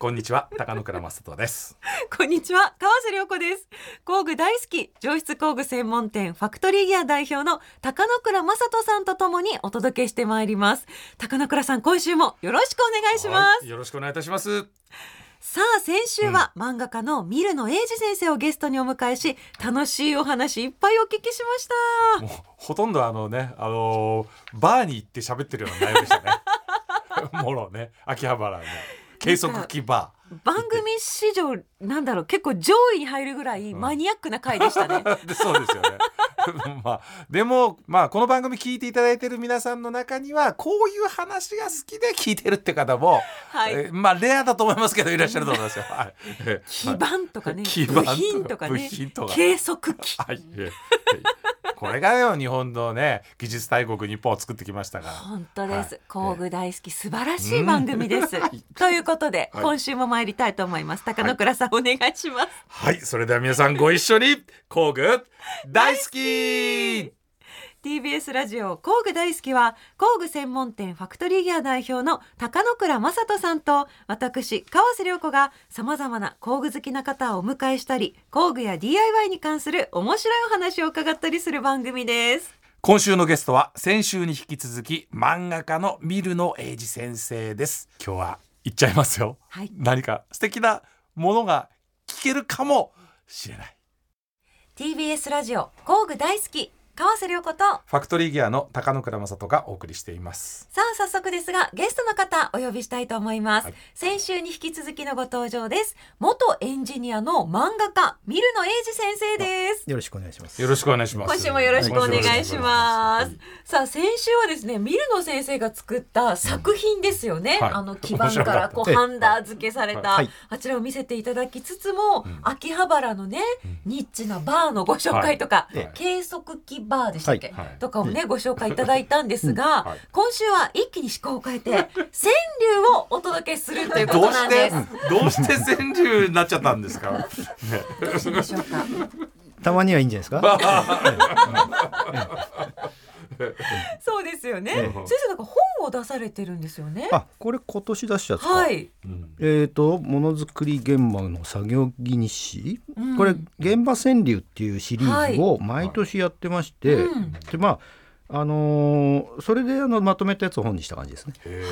こんにちは高野倉正人です。こんにちは川瀬良子です。工具大好き上質工具専門店ファクトリーギア代表の高野倉正人さんとともにお届けしてまいります。高野倉さん今週もよろしくお願いします、よろしくお願いいたします。さあ先週は漫画家のミルノ英二先生をゲストにお迎えし楽しいお話いっぱいお聞きしました。もうほとんどあのねあのーバーに行って喋ってるような内容でしたね。もろね秋葉原の計測器バ番組史上なんだろう結構上位に入るぐらいマニアックな回でしたね、ー でそうですよね。まあでもまあこの番組聞いていただいてる皆さんの中にはこういう話が好きで聞いてるって方も、はい。えーまあレアだと思いますけどいらっしゃると思いますよ。基板とかね基板とか。部品とか部ね品とか。計測器。はい、えーこれがよ日本のね技術大国日本を作ってきましたから。本当です、はい。工具大好き素晴らしい番組です、ということで、はい。今週も参りたいと思います。高野倉さん、お願いします。はい、それでは皆さんご一緒に工具大好き TBS ラジオ工具大好きは工具専門店ファクトリーギア代表の高野倉正人さんと私川瀬良子がさまざまな工具好きな方をお迎えしたり工具や DIY に関する面白いお話を伺ったりする番組です。今週のゲストは先週に引き続き漫画家のミルノ英二先生です。今日は言っちゃいますよ、はい。何か素敵なものが聞けるかもしれない。TBS ラジオ工具大好き川瀬良子とファクトリーギアの高野倉正人がお送りしています。さあ早速ですがゲストの方お呼びしたいと思います、はい。先週に引き続きのご登場です。元エンジニアの漫画家ミルノ英二先生です。よろしくお願いします。よろしくお願いします。今週もよろしくお願いします。はい。さあ先週はですねミルノ先生が作った作品ですよね。はい。あの基板からこうハンダ付けされた、はい。あちらを見せていただきつつも、ん。秋葉原のね、ニッチなバーのご紹介とか、はい。計測器バーでしたっけ、はい。とかをね、ご紹介いただいたんですが、はい。今週は一気に思考を変えて川柳をお届けするということなんです。どうして？川柳になっちゃったんですか、ね、どうしてでしょうか？たまにはいいんじゃないですか？そうですよね。ええ先生なんか本を出されてるんですよね。あ、これ今年出したやつか。はい。うんえっ、とものづくり現場の作業着日誌、うんこれ現場川柳っていうシリーズを毎年やってまして、うんでまああのーそれであのまとめたやつを本にした感じですね。へ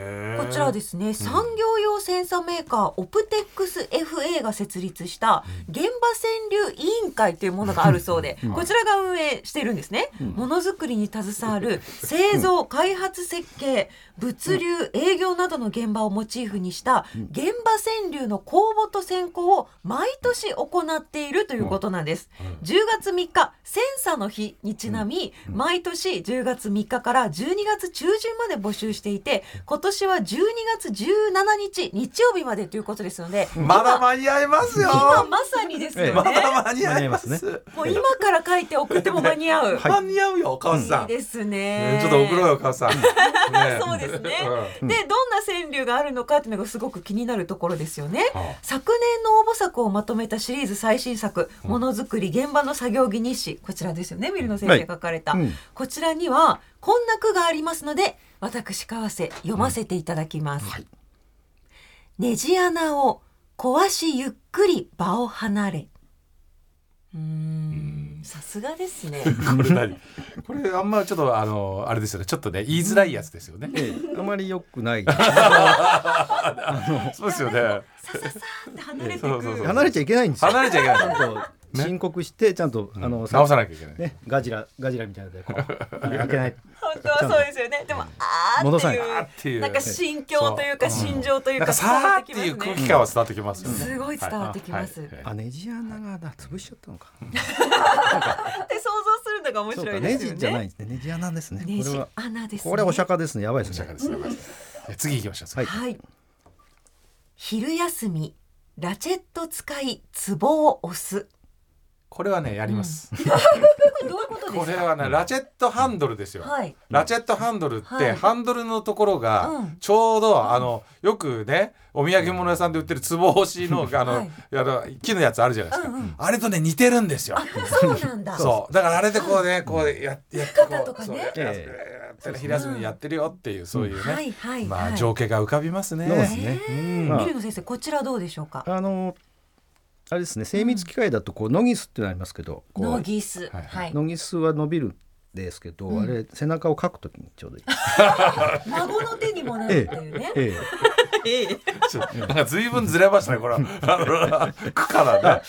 ー。こちらですね、産業用センサメーカーオプテックス FA が設立した現場川柳委員会というものがあるそうで、こちらが運営してるんですね。ものづくりに携わる製造、開発設計、物流、営業などの現場をモチーフにした現場川柳の公募と選考を毎年行っているということなんです。10月3日センサの日にちなみ、毎年10月3日から12月中旬まで募集していて今年は12月17日日曜日までということですのでまだ間に合いますよ。今まさにですよね、まだ間に合います。間に合いもう今から書いて送っても間に合う、間に合うよ川瀬さん、いいですね。ねちょっと送ろうよ川瀬さん、ねそうですね。うん。でどんな川柳があるのかっていうのがすごく気になるところですよね。は昨年の応募作をまとめたシリーズ最新作「ものづくり現場の作業着日誌」こちらですよねミルノ先生が書かれた、はいうん。こちらにはこんな句がありますので私川瀬読ませていただきます。はい。ネジ穴を壊しゆっくり場を離れ。うーんさすがですね。これ何？これあんまちょっとあのあれですよね。ちょっとね言いづらいやつですよね、ええ。あまり良くない。そうですよね。さささって離れて離れちゃいけないんですよ。離れちゃいけない申告してちゃんと、あの直さなきゃいけない、ねガジラガジラみたいなのでこう開けない。本当はそうですよね。でもあーって戻さないいうあーっていうなんか心境というか心情というかなんかさーって。いう空気感は伝わってきますよねすごい伝わってきますはいはいあネジ穴がだ潰しちゃったのか。って想像するのが面白いですよね。ネジじゃないんですね。ネジ穴ですね。ネジこれは穴ですね。これお釈迦ですね。やばいですお釈迦ね。次行きましょう、はいはい。昼休みラチェット使いツボを押す。これはねやります、これどういうことですか？これはねラチェットハンドルですよ、はい。ラチェットハンドルって、はい。ハンドルのところがうん。ちょうど、あのよくねお土産物屋さんで売ってるつぼ押しのあの、はい。木のやつあるじゃないですか、うんうん。あれとね似てるんですよ。そうなんだ。そう。だからあれでこうねこうややってこうとかね。平積みやってるよっていうそういうね、はいはいまあはい情景が浮かびますね。そうですね。うん。ルノ先生こちらどうでしょうか？あのあれですね精密機械だとこうノギスってのありますけどこうノギスはいはいノギスは伸びるんですけど、うんあれ背中をかくときにちょうどいい。孫の手にもなるっていうねえええなんか随分ずれましたねこれは。あの区からね。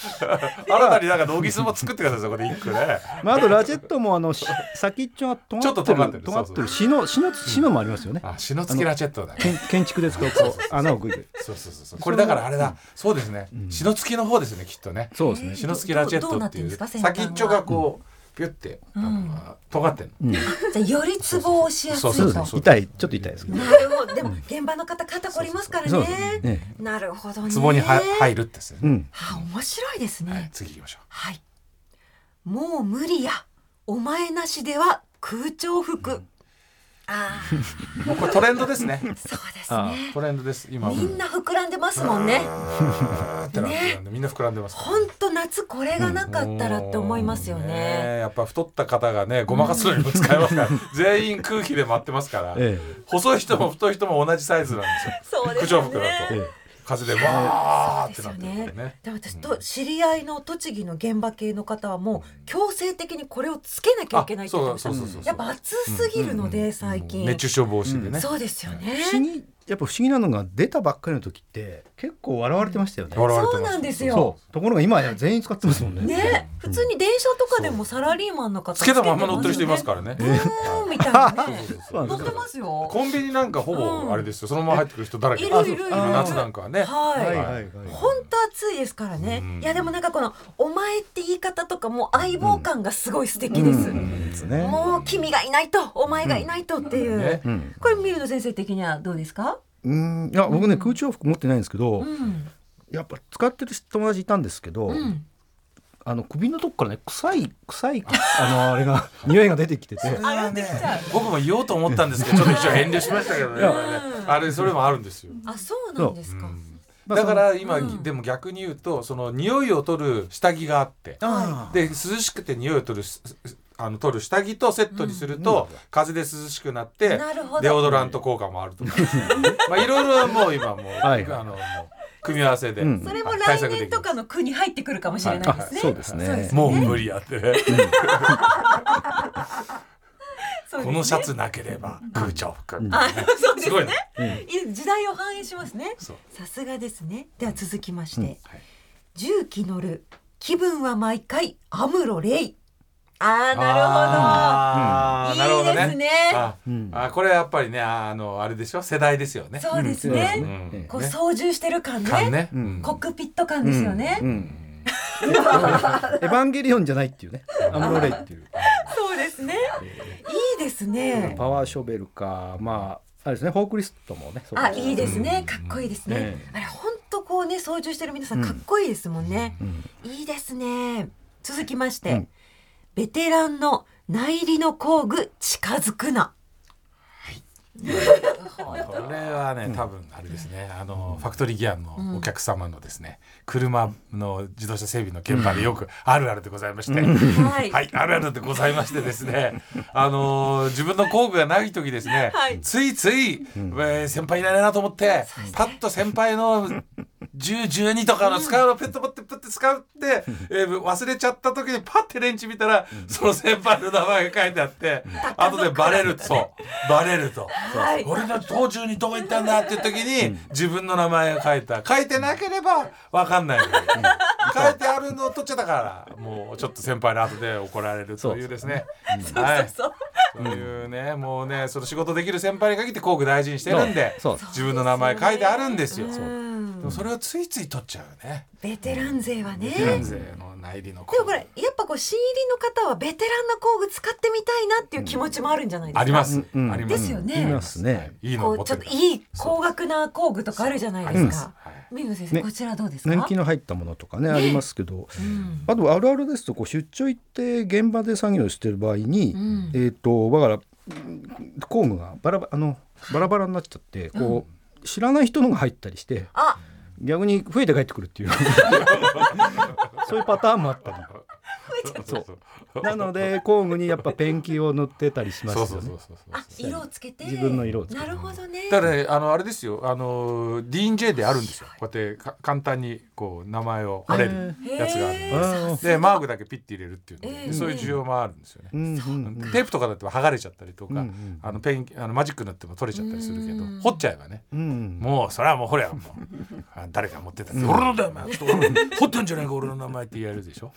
新たになんかノギスも作ってくださいそこで一句ね。えまああとラジェットもあのし先っちょが尖ちょっとってる。尖ってる。尖ってるそう。シのシのシのもありますよね。あ篠付きラチェットだね。建建築で使うこう穴をくいて。そうそうそうそう。これだからあれだ。そうですね。篠付きの方ですねきっとね。そうですね。え篠付きラチェットってていう。んですか先端は。先っちょがこうピュってあのうん尖ってんの。うん、じゃあよりツボをしやすいと。そうですね。痛い。ちょっと痛いですけど。なるほど。でも現場の方肩こりますからそうですね。ね。なるほどね。壺には入るってですよねうん。はあ面白いですね、はい次行きましょはい。もう無理や。お前なしでは空調服。あうもうこれトレンドですね。あ、そうですあね。トレンドです今みんな膨らんでますもんね。ーってなってるんでみんな膨らんでます。本当夏これがなかったらって思いますようん。ね。やっぱ太った方がねごまかすのにも使えますから、全員空気で待ってますから、え細い人も太い人も同じサイズなんですよ。そうですよ空調服だね。風でわーってですよなってるねね。で私と知り合いの栃木の現場系の方はもう強制的にこれをつけなきゃいけないってやっぱ暑すぎるので最近。熱中症防止でね、そうですよね。やっぱ不思議なのが出たばっかりの時って結構笑われてましたよね。笑われてますそうなんですよ。ところが今や全員使ってますもんね。ね、普通に電車とかでもサラリーマンの方つけたまま乗ってる人いますからね。うーんみたいな乗ってますよ。コンビニなんかほぼあれですよ、そのまま入ってくる人だらけいるいるいる。今夏なんかはね。はい、はい。はいはい。本当暑いですからね、うん。いやでもなんかこの「お前」って言い方とかも相棒感がすごい素敵です。もう君がいないとお前がいないとっていう、ねうん。これミルド先生的にはどうですかうん。いや僕ね空調服持ってないんですけど、うん。やっぱ使ってる友達いたんですけど、うん。あの首のとこからね臭い臭いあのあれが 匂いが出てきてて。上がってきちゃう。僕も言おうと思ったんですけどちょっと一応遠慮しましたけどね。あれそれもあるんですよ。あそうなんですか、まあだから今、うん。でも逆に言うとその匂いを取る下着があって。あで涼しくて匂いを取るすあの取る下着とセットにすると、風で涼しくなってデオドラント効果もあるとか。まあいろいろもう今もう,、はいあのもう組み合わせで、うん。それも来年とかの句に入ってくるかもしれないですね、あそうですね。そうですもう無理やって。ね このシャツなければ空調服、うん。あそうですすごいね。ねいい時代を反映しますね。さすがですね。では続きまして、うん。はい。重機乗る。気分は毎回アムロレイあーあーなるほど。なるほどねいいですね。あうん。あこれやっぱりねあのあれでしょ？世代ですよね。そうですね、こう操縦してる感ね。感ね、うん。コックピット感ですよね、うん。うん。エヴァンゲリオンじゃないっていうね。アムロレイっていう。そうですね。いいですね。パワーショベルかまああれですね。フォークリストもねあいいですね。かっこいいですね、ええあれ本当こうね操縦してる皆さんかっこいいですもんね、うん。いいですね。続きまして、うんベテランの内裏の工具近づくな。これはね多分あれですね。あのファクトリーギアのお客様のですね車の自動車整備の現場でよくあるあるでございまして。はい、はい、あるあるでございましてですね、あのー自分の工具がない時ですね、はい。ついつい、えー先輩いないなと思って、パッと先輩の10、12とかの使うのペットボってプッて使うって、えー忘れちゃった時にパッてレンチ見たら、その先輩の名前が書いてあって、後でバレると、そうバレると。はい。俺の途中にどこ行ったんだっていう時に自分の名前が書いた。書いてなければ分かんないのに書いてあるのを取っちゃったからもうちょっと先輩の後で怒られるというですね。はい。そうそういうねもうねその仕事できる先輩に限って工具大事にしてるんで自分の名前書いてあるんですよ。それをついつい取っちゃうね。ベテラン勢はね。ベテラン勢の内裏の工具。でもこれやっぱこう新入りの方はベテランの工具使ってみたいなっていう気持ちもあるんじゃないですか、あります、あります。ですよね。いますね。い。いのこうちょっといい高額な工具とかあるじゃないですか。はい。水野先生、ね。こちらどうですか？年季の入ったものとかねありますけど。うん。あとあるあるですとこう出張行って現場で作業してる場合に、うん。えっ、とだからうん工具がバラバあのバラバラになっちゃってこう、知らない人のが入ったりしてあ逆に増えて帰ってくるっていう。そういうパターンもあったりそう なので工具にやっぱペンキを塗ってたりしますそうよね。そうそうそうそうあ色をつけて。自分の色をつけて。なるほどね。だからねあのあれですよ。あの D&J であるんですよ。こうやってか簡単にこう名前を貼れ。るやつがあるんでマークだけピッて入れるっていうそういう需要もあるんですよね。テープとかだと剥がれちゃったりとか、うんうんあのペンあのマジック塗っても取れちゃったりするけどうん掘っちゃえばね。うんもうそれはもう掘りゃもう。あ誰か持ってたって、俺のだよ掘ってんじゃないか俺の名前って言えるでしょ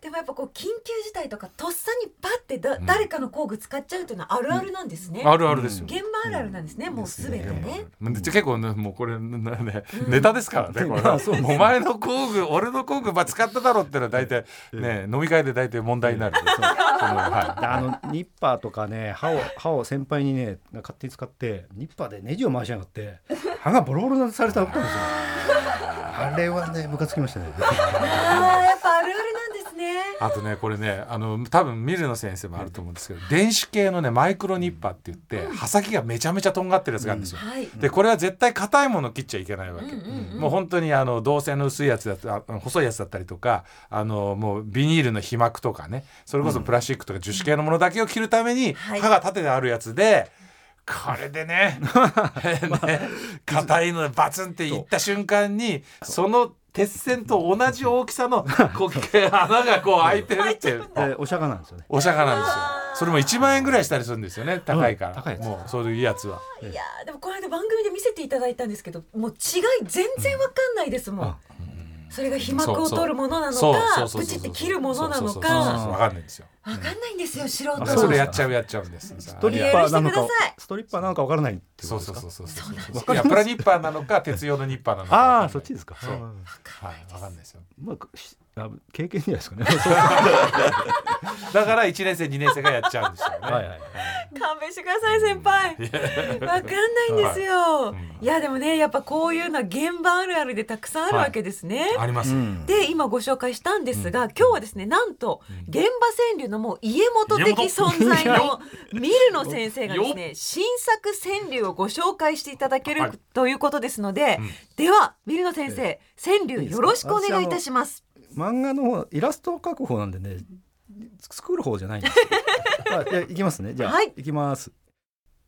でもやっぱこう緊急事態とかとっさにパッてだ、誰かの工具使っちゃうっていうのはあるあるなんですね、あるあるですよ、現場あるあるなんですね、もうすべてね。で結構ねもうこれねねネタですからねこれあ そうお前の工具俺の工具まあ使っただろうっていうのは大体ね飲み会で大体問題になる。ん。でそのはいあのニッパーとかね刃を刃を先輩にね勝手に使ってニッパーでネジを回しやがって刃がボロボロにされたことあるんですよ。あれはねムカつきましたねあとねこれねあの多分ミルノ先生もあると思うんですけど電子系のねマイクロニッパーって言って刃先がめちゃめちゃとんがってるやつがあるんですよ。はい。でこれは絶対硬いもの切っちゃいけないわけ、もう本当にあの銅線の薄いやつだった細いやつだったりとかあのもうビニールの皮膜とかねそれこそプラスチックとか樹脂系のものだけを切るためにはい。刃が縦であるやつで。これでね ね硬いのでバツンっていった瞬間にその鉄線と同じ大きさの こう穴がこう開いてるっていう。でお釈迦なんですよね。お釈迦なんですよ。それも1万円ぐらいしたりするんですよね。高いから、うん。高いもうそういうやつは。いやーでもこの間番組で見せていただいたんですけどもう違い全然わかんないですもん、あそれが皮膜を取るものなのかプチって切るものなのか。わかんないんですよ。わかんないんですよ素人。あそれやっちゃうやっちゃうんです。ストリッパーなのかストリッパーなのかわからないってこそうとですか？そうそうそうそういやプラニッパーなのか鉄用のニッパーなのか。ああそっちですか。そう。あーはいわかんないですよ。まあ経験じゃないですかね。だから1年生2年生がやっちゃうんですよね。はいはいはい。勘弁してください先輩。わかんないんですよ、い。やでもねやっぱこういうのは現場あるあるでたくさんあるわけですね、あります、うん。で今ご紹介したんですが、今日はですねなんと現場川柳のもう家元的存在のミルノ先生がですね新作川柳をご紹介していただける、はい。ということですので、ではミルノ先生川柳よろしくお願いいたします。漫画の方イラストを描く方なんでね作る方じゃないんですよ。あじゃあいきますね。じゃあ、はい。い、きます。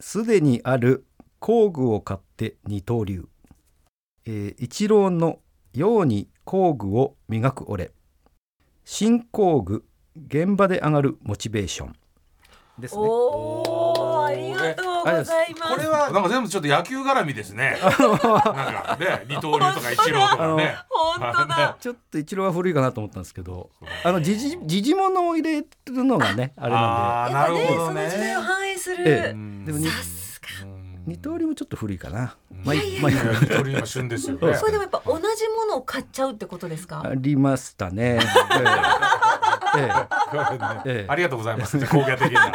すでにある工具を買って二刀流、えー一郎のように工具を磨く俺。新工具現場で上がるモチベーション。ですね。おとうございます。これはなんか全部ちょっと野球絡みですね。なんかね二刀流とか一郎とかね。本当だ。ちょっと一郎は古いかなと思ったんですけどあの時事時事物を入れるのがねあれなんあーなるほどね。やっぱその時代を反映する。で、ええ。うん。でもにさすが。うん。二刀流もちょっと古いかな、うん。まあいやいやまあ二刀流今旬ですよね。それでもやっぱ同じものを買っちゃうってことですか？ありましたね。ありがとうございます。工芸的な。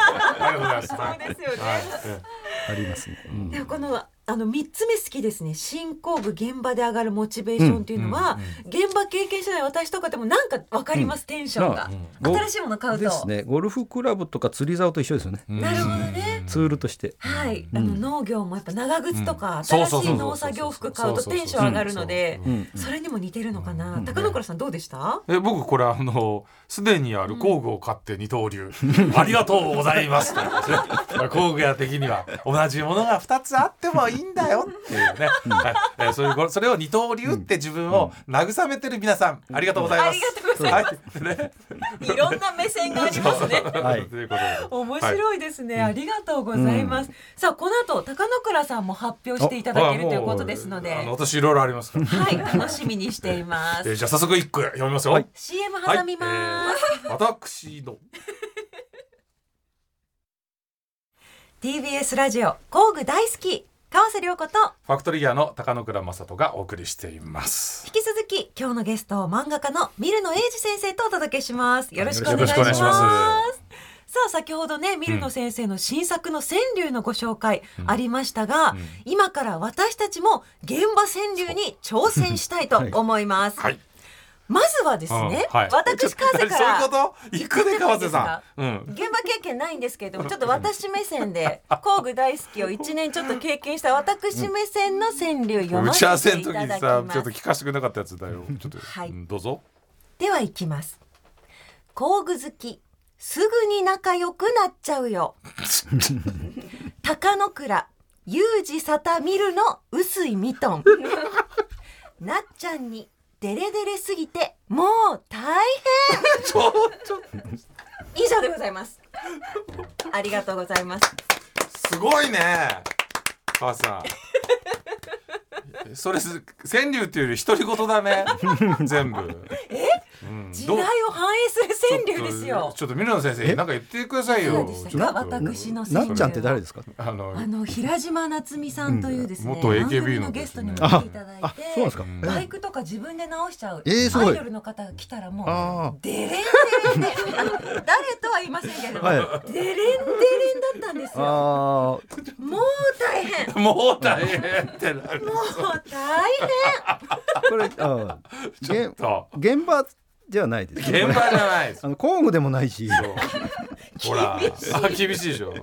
ありがとうございます。そうですよねはいえありますね。うんでもこのあの三つ目好きですね。新工具現場で上がるモチベーションっていうのは、現場経験してない私とかでもなんかわかります、テンションが、うん。新しいもの買うと。ですね。ゴルフクラブとか釣り竿と一緒ですよね。えなるほどね。ツールとして。はい、うん。あの農業もやっぱ長靴とか、うん。新しい農作業服買うとテンション上がるのでそれにも似てるのかな、うん。高野倉さんどうでした、え僕これあのすでにある工具を買って二刀流、ありがとうございます。工具屋的には同じものが二つあってもいいんだよ。っていうね、はい。えーそういうごそれを二刀流って自分を慰めてる皆さん、ありがとうございます。ありがとうございます。はい。ね。いろんな目線がありますね。はい。ということで面白いですね、ありがとうございます、さあこの後高野倉さんも発表していただけるということですので。あもうあの私いろいろありますから。はい。楽しみにしています。えーじゃあ早速一句読みますよ。はい。CM 挟みます、えー私の。TBS ラジオ工具大好き川瀬良子とファクトリーギアの高野倉正人がお送りしています。引き続き今日のゲスト漫画家のミルノ英二先生とお届けします。よろしくお願いしまます。さあ先ほどねミルノ先生の新作の川柳のご紹介ありましたが、うん。今から私たちも現場川柳に挑戦したいと思います。はいまずはですね、うんはい。私川瀬かそういうらこと？行くね川瀬さん。うん。現場経験ないんですけれどもちょっと私目線で工具大好きを1年ちょっと経験した私目線の川柳読ま打ち合わせせの時にていただきさちょっとます聞かせてくれなかったやつだよ。ちょっと、はい。うんどうぞ。ではいきます。工具好きすぐに仲良くなっちゃうよ。高野倉ユージサタミルの薄いミトン。なっちゃんにデレデレすぎてもう大 ちょちょ変以上でございます。ありがとうございます。すごいね。川瀬さん。それす川柳っていうより独り言だね。全部。え、うん、時代を反映する川柳ですよ。ちょっとミルノ先生なんか言ってくださいよ。でしたか私の川柳なっちゃんって誰ですか？あのあの平島夏美さんというですね、うん。元 AKB ののゲストにも来ていただいてバイクとか自分で直しちゃう、アイドルの方が来たらもあうデレンデレン誰とは言いませんけれども、はデレンデレンだったんですあよもう大変。もう大変ってなる。もう大これあー ちょっと。現場じゃないです。ね現場じゃないです。あの工具でもないし。ほらあ厳しいでしょ。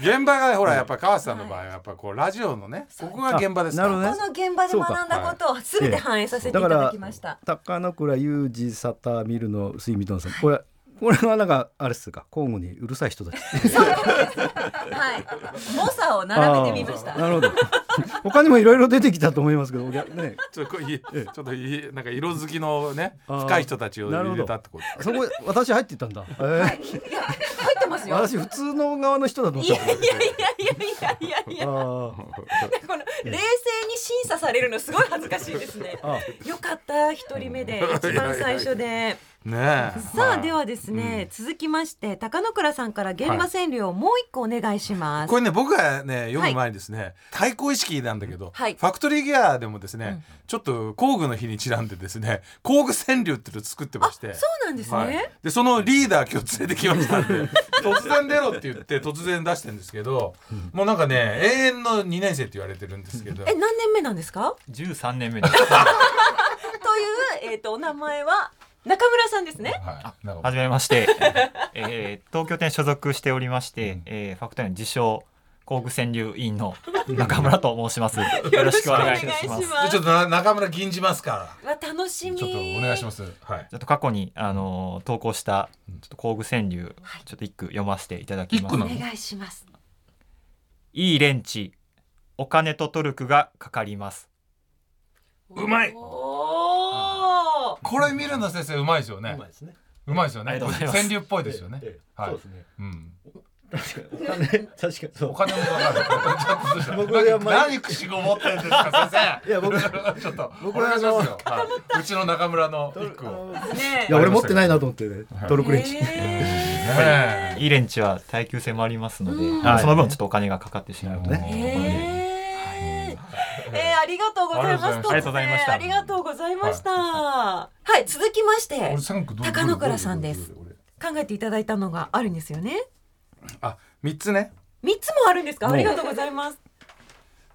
現場がほらやっぱ川瀬さんの場合はやっぱこうラジオのねここが現場ですなるほど変ね。この現場で学んだことを全て反映させていただきました、高野倉裕二サタミルのスイミトンさんこれこれはなんかあれっすか？工具にうるさい人たち。はい。猛者を並べてみました。なるほど。他にもいろいろ出てきたと思いますけどね。ちょっといちょっといなんか色好きのね深い人たちを入れたってことそこ私入ってたんだ、えーはい。いや入ってますよ。私普通の側の人だと思っいたやいやいやいやいやいや。あー。この冷静に審査されるのすごい恥ずかしいですね。あよかった一人目で。一番最初で。ねえ。さあではですね、続きまして高野倉さんから現場川柳をもう一個お願いします。これね僕がね読む前にですね、対抗意識なんだけど、はい。ファクトリーギアでもですね、ちょっと工具の日にちなんでですね工具川柳っていうのを作ってまして。そうなんですね。はい、でそのリーダー今日連れてきましたんで突然出ろって言って突然出してるんですけど、もうなんかね永遠の2年生って言われてるんですけど。え何年目なんですか？13年目です。というえっ、とお名前は中村さんですね。はい、めまして、えー東京店所属しておりまして、えーファクトリーの自称工具川柳委員の 中村と申します。よろしくお願いします。ちょっとな中村銀じますかわ楽しみ。らちょっとお願いしますはいちょっと過去にあのー投稿したちょっと工具川柳、ちょっと一句読ませていただきます。お願いします。いいレンチ、お金とトルクがかかります。うまい。これ見るの先生うまいですよね。うまいですね。うまいですよね。川柳っぽいですよね、ええはい。そうですね。うん。確かにお金確かにそう。お金もかかるちょっと僕は何くしご持ってるんですか先生。いや僕ちょっと僕はお願いしますよ、はい。うちの中村の一句を。ねいや俺持ってないなと思ってねトルクレンチ。えいいレンチは耐久性もありますので、うん。あのその分ちょっとお金がかかってしまうというところえ。で。へー。えーありがとうございます。ありがとうございましたありがとうございました。はい、続きまして高野倉さんです考えていただいたのがあるんですよね。あ三つね三つもあるんですか？ありがとうございます。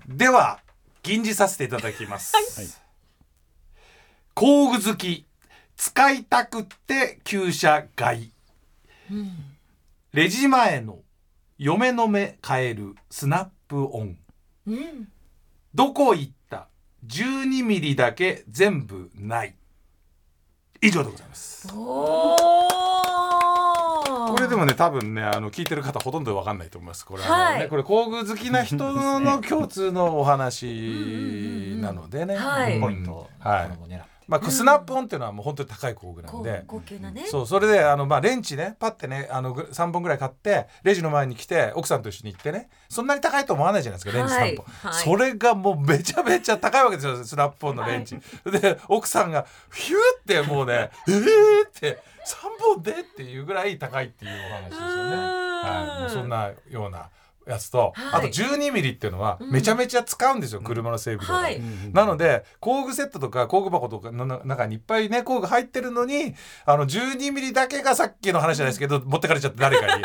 では吟じさせていただきます、はい工具好き使いたくって旧車買いレジ前の嫁の目変えるスナップオンうん。どこ行った12ミリだけ全部ない。以上でございます。これでもね多分ねあの聞いてる方ほとんどわかんないと思います。これ,、はい。これ工具好きな人の共通のお話なのでね、はい。ポイント、はい。これも狙ってまあ、スナップオンっていうのはもう本当に高い工具なん高で。高級なね。そうそれであの、まあ、レンチねパッてねあのぐ3本ぐらい買ってレジの前に来て奥さんと一緒に行ってねそんなに高いと思わないじゃないですかレンチ3本、はいはいそれがもうめちゃめちゃ高いわけですよスナップオンのレンチ、で奥さんがヒューってもうね「えー!」って3本でっていうぐらい高いっていうお話ですよね。はい、もうそんなようなやつと、はい。あと12ミリっていうのはうん。めちゃめちゃ使うんですよ、車の整備とか、はい。なので工具セットとか工具箱とかの中にいっぱいね工具入ってるのにあの12ミリだけがさっきの話じゃないですけど持ってかれちゃって誰かに。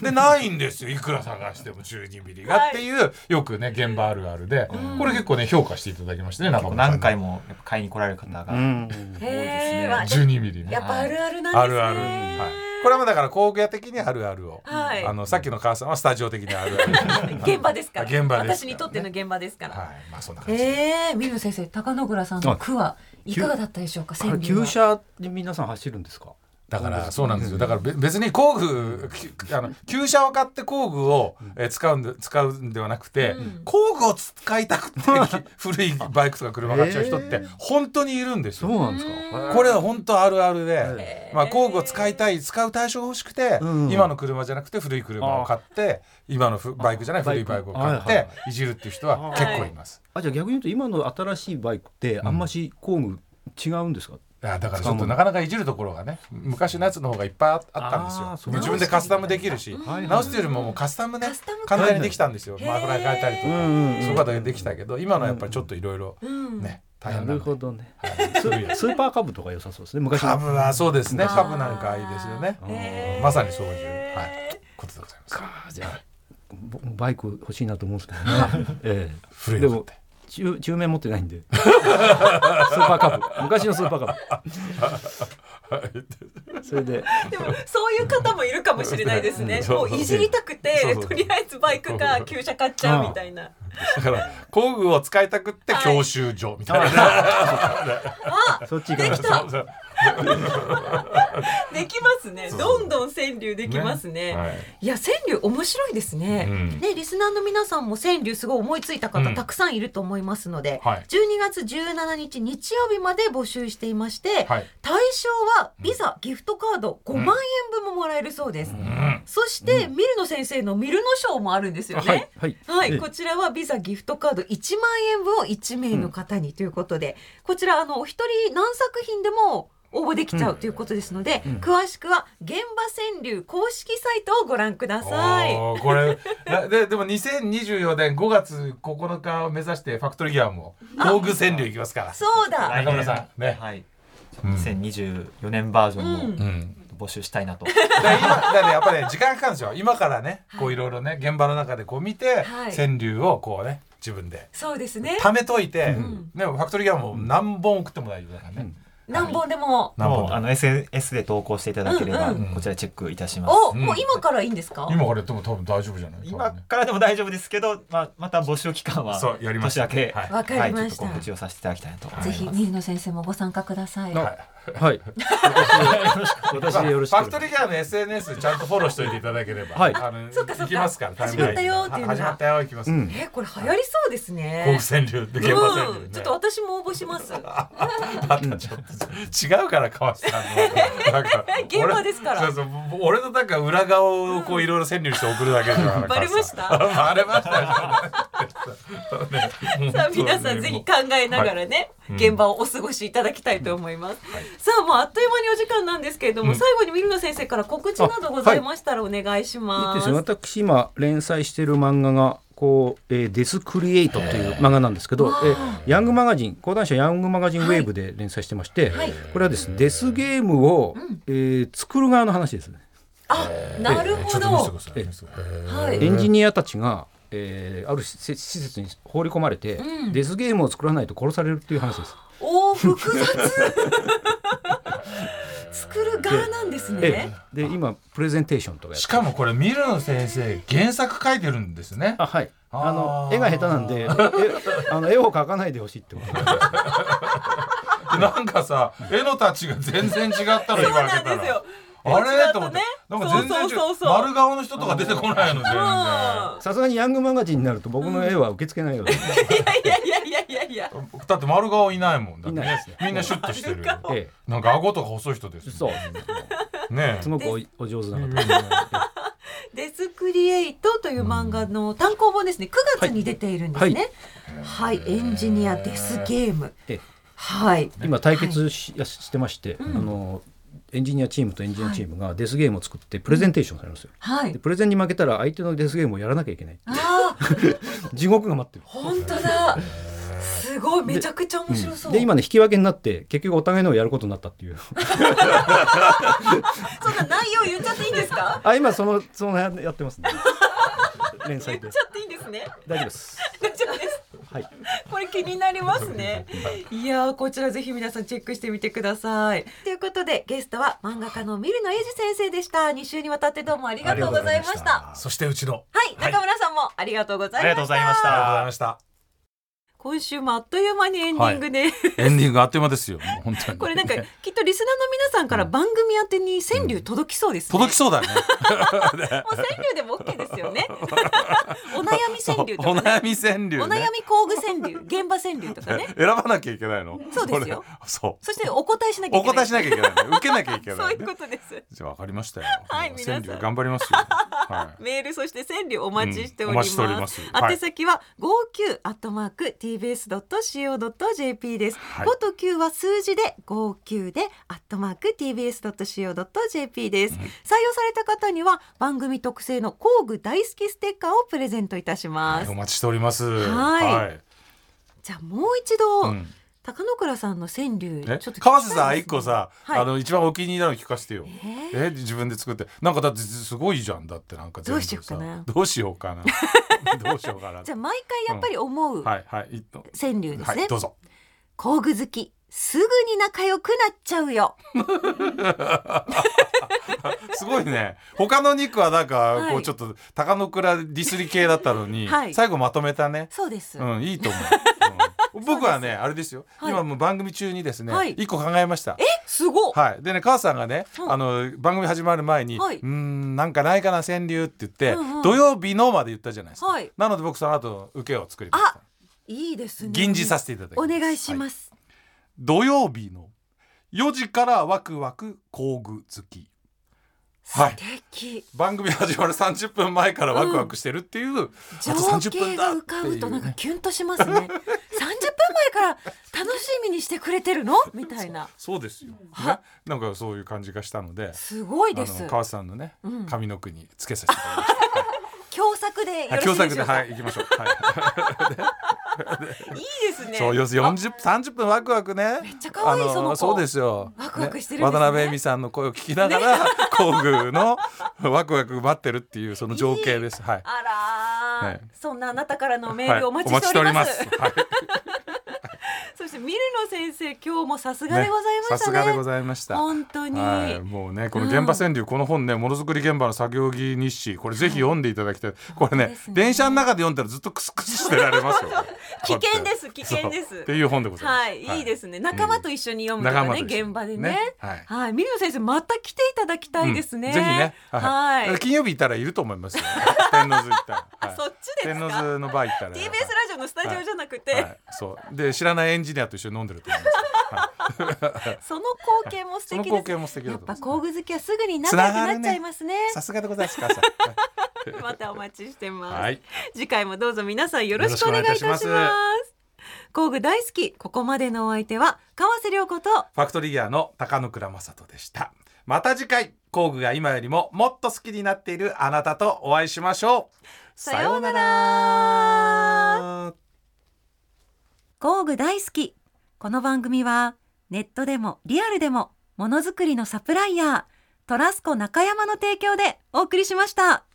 でないんですよ。いくら探しても12ミリがはいっていうよくね現場あるあるで、うん。これ結構ね評価していただきましたね中何回もやっぱ買いに来られる方が、うん。へー。わ12ミリね。やっぱあるあるなんですね。あるある、はい、これはまあだから工具屋的にあるあるを、はい。あのさっきの母さんはスタジオ的にあるある。現場ですから。現場ですから。ね私にとっての現場ですから。はい。まあそんな感じで、ええー、水野先生、高野倉さんの句はいかがだったでしょうか？あれ川柳は。旧車で皆さん走るんですか？だからそうなんですよ。だからべ別に工具きあの旧車を買って工具を、えー使うんで使うんではなくて、うん。工具を使いたくて 古いバイクとか車買っちゃう人って本当にいるんですよ。そうなんですか？これは本当あるあるで、まあ、工具を使いたい使う対象が欲しくて、うん。今の車じゃなくて古い車を買って今のふバイクじゃない古いバイクを買っていじるっていう人は結構います。あじゃあ逆に言うと今の新しいバイクってあんまし工具違うんですか、いやだからちょっとなかなかいじるところがね昔のやつの方がいっぱいああったんですよ。自分でカスタムできるし、はい直すよりももうカスタムね簡単にできたんですよ、はいマフラー変えたりとか、うんうんうんそういうことができたけど今のはやっぱりちょっといろいろうん。ね大変なるほどね。はい。スーパーカブとか良さそうですね。昔の。株はそうですね。株なんかいいですよね。まさにそういう、はい、ことでございます。か。じゃあぼバイク欲しいなと思うんですけどね、ええ。古いのって中中面持ってないんで。スーパーカブ。昔のスーパーカブ。それで。でもそういう方もいるかもしれないですね。そう。もういじりたくそうてそう。とりあえずバイクか旧車買っちゃうみたいな。だから工具を使いたくって教習所みたいな、そっち行かなできた できますね。どんどん川柳できますね。はい。いや川柳面白いですね。うん。ねリスナーの皆さんも川柳すごい思いついた方、うん。たくさんいると思いますので、はい。12月17日日曜日まで募集していまして、はい。対象はビザ、ギフトカード5万円分ももらえるそうです。うん。そして、ミルノ先生のミルノ賞もあるんですよね。はい。はい。はい、ええ。こちらはビザギフトカード1万円分を1名の方にということで、こちらあのお一人何作品でも応募できちゃうということですので、詳しくは現場川柳公式サイトをご覧ください。これ。なででも2024年5月9日を目指してファクトリーギアも工具川柳いきますから。そうだ。中村さんね。はい、うん。2024年バージョンうんもうん。募集したいなと、で今だからやっぱね時間かかるんですよ。今からねこういろいろね現場の中でこう見て、はい。川柳をこうね自分で。そうですね。貯めといて、ん。ね、ファクトリーギアも何本送っても大丈夫だからね、何本でも。何本でも。もうあの SNS で投稿していただければ、うんうん。こちらチェックいたします。お、うん。もう今からいいんですか？今からやっても多分大丈夫じゃない？今からでも大丈夫ですけど、まあ、また募集期間はそうやりました年明け、はい。わかりました。はいちょっと告知をさせていただきたいなと思います。ぜひミルノ先生もご参加ください。はいはい。私でよろしくファクトリーギアの SNS ちゃんとフォローしといていただければ、はい。あのそうかそうか。行きますから始まったよっていうのが。始まったよ行きます、うん。え、これ流行りそうです工ね具。川柳で現場川柳ね、うん、ちょっと私も応募します。またちょっと違うから川瀬さんのなんか 現場ですから。俺そうそう俺のなんか裏側をこういろいろ川柳して送るだけじゃん バレました？バレましたよ。さあ皆さんぜひ考えながらね、現場をお過ごしいただきたいと思います、さあもうあっという間にお時間なんですけれども、うん。最後にミルノ先生から告知などございましたらお願いしいいます、ですね私今連載している漫画がこう、えーデスクリエイトという漫画なんですけど、えーヤングマガジン講談社ヤングマガジンウェーブで連載してまして、はい。これはですねデスゲームを、ん。えー作る側の話ですね。あなるほど。さい見せてください。はい。エンジニアたちが、えーある施設に放り込まれて、うん。デスゲームを作らないと殺されるっていう話です。おー複雑。作る側なんですえね。えで今プレゼンテーションとかやってしかもこれミルノ先生原作書いてるんですね。あはい。あの絵が下手なんでえあの絵を描かないでほしいってことでなんかさ絵のタッチが全然違ったのそう今開けたなんですよ。らあれ？と思って。ねなんか全然違そうそうそうそう。丸顔の人とか出てこないのさすがにヤングマガジンになると僕の絵は受け付けないよいやいやいやいやいやだって丸顔いないもんだっていない。ですねみんなシュッとしてる。なんか顎とか細い人ですえ、そうね。すごくおお上手な方。デスクリエイトという漫画の単行本ですね。9月に出ているんですね。はい、エンジニアデスゲーム。ええ。はい。今対決し,、してまして、うん。あのエンジニアチームとエンジニアチームがデスゲームを作ってプレゼンテーションされるんですよ。はい。でプレゼンに負けたら相手のデスゲームをやらなきゃいけない 地獄が待ってる。本当だ。すごい。めちゃくちゃ面白そう、で今ね引き分けになって結局お互いのをやることになったっていう。そんな内容言っちゃっていいんですか？あ今そのそのややってますね。連言載で。っちゃっていいんですね。大丈夫です。大丈夫ですはいこれ気になりますね。いやーこちらぜひ皆さんチェックしてみてください。ということでゲストは漫画家のミルノエイジ先生でした。2週にわたってどうもありがとうございました。そしてうちのはい中村さんもありがとうございました。ありがとうございました今週もあっという間にエンディングで、エンディングあっという間ですよ。本当に。これなんかきっとリスナーの皆さんから番組宛てに川柳届きそうですね。届きそうだね。もう川柳でも OK ですよね。お悩み川柳とかね。お悩み川柳ね。お悩み工具川柳、現場川柳とかね。選ばなきゃいけないの？そうですよ。そう。そしてお答えしなきゃいけない。お答えしなきゃいけないね受けなきゃいけそうないいうねことです。じゃあ分かりましたよ。はい川柳頑張りますよ。はい。メールそして川柳お待ちしております。うん宛先は五九アットマーク tbs ドット co ドット jp です。はい五、と九は数字で五九でアットマーク tbs ドット co ドット jp です。採用された方には番組特製の工具大好きステッカーをプレゼントいたします。お待ちしておりますはいじゃあもう一度、うん高野倉さんの川柳川瀬さん一個さ、はい。あの一番お気に入りなの聞かせてよ。えー？え？自分で作って。なんかだってすごいじゃん。だってなんかどうしようかな？どうしようかな。どうしようかな。じゃあ毎回やっぱり思うはいはい。川柳ですね。はいどうぞ。工具好きすぐに仲良くなっちゃうよ。すごいね。他の肉はなんかはい。こうちょっと高野倉ディスり系だったのに、はい。最後まとめたね。そうです。うんいいと思う、うん。僕はねあれですよ、はい。今もう番組中にですねはい。一個考えました。え、すごっ。はい、でね母さんがね、うん。あの番組始まる前に「はい。うーんなんかないかな川柳」って言って、うんうん土曜日のまで言ったじゃないですか、はい。なので僕その後受けを作りました。いいですね。吟じさせていただきます。お願いしまはい。す。土曜日の4時からワクワク工具好きはい。番組始まる30分前からワクワクしてるっていう、情あと30景が浮かぶとなんかキュンとしますね。30分前から楽しみにしてくれてるの？みたいな。そうですよ、ね。は、なんかそういう感じがしたのですごいです。川瀬さんのね、うん。上の句につけさせていただきました。共作でよろしいでしょうか？はい行きましょう。はい いいですね。そう要するに40 30分ワクワクね。めっちゃ可愛いその子。そうですよ。ワクワクしてるんですね。渡辺恵美さんの声を聞きながら、工具のワクワク待ってるっていうその情景です。はい。あらー、はい。そんなあなたからのメールお待ちしてお待ちしております。はい。そしてミルノ先生今日もさすがでございまさしたね。すがでございました。本当に。はい、もうねこの現場川柳、この本ねものづくり現場の作業着日誌これぜひ読んでいただきたい、これねね。電車の中で読んだらずっとクスクスしてられますよ危険です危険です。っていう本でございます。はい、い。いですね。仲間と一緒に読むとかね、現場でね。ね。はい。はい、ミルノ先生また来ていただきたいですね。うん。ぜひね、はい。金曜日行ったらいると思いますよ。天王洲行ったら、そっちです天王か。洲のバー行ったら。TBS ラジオのスタジオじゃなくて、はい、そう。で知らないエンジニアと一緒に飲んでると思います、はい、その光景も素敵です。光景も素敵だやっぱ工具好きはすぐに仲良くなっちゃいますね。さすがでございます またお待ちしてます。はい次回もどうぞ皆さんよろしくお願いいたします。工具大好き。ここまでのお相手は川瀬良子とファクトリーギアの高野倉正人でしたまた次回工具が今よりももっと好きになっているあなたとお会いしましょうさようなら工具大好き。この番組はネットでもリアルでもものづくりのサプライヤートラスコ中山の提供でお送りしました。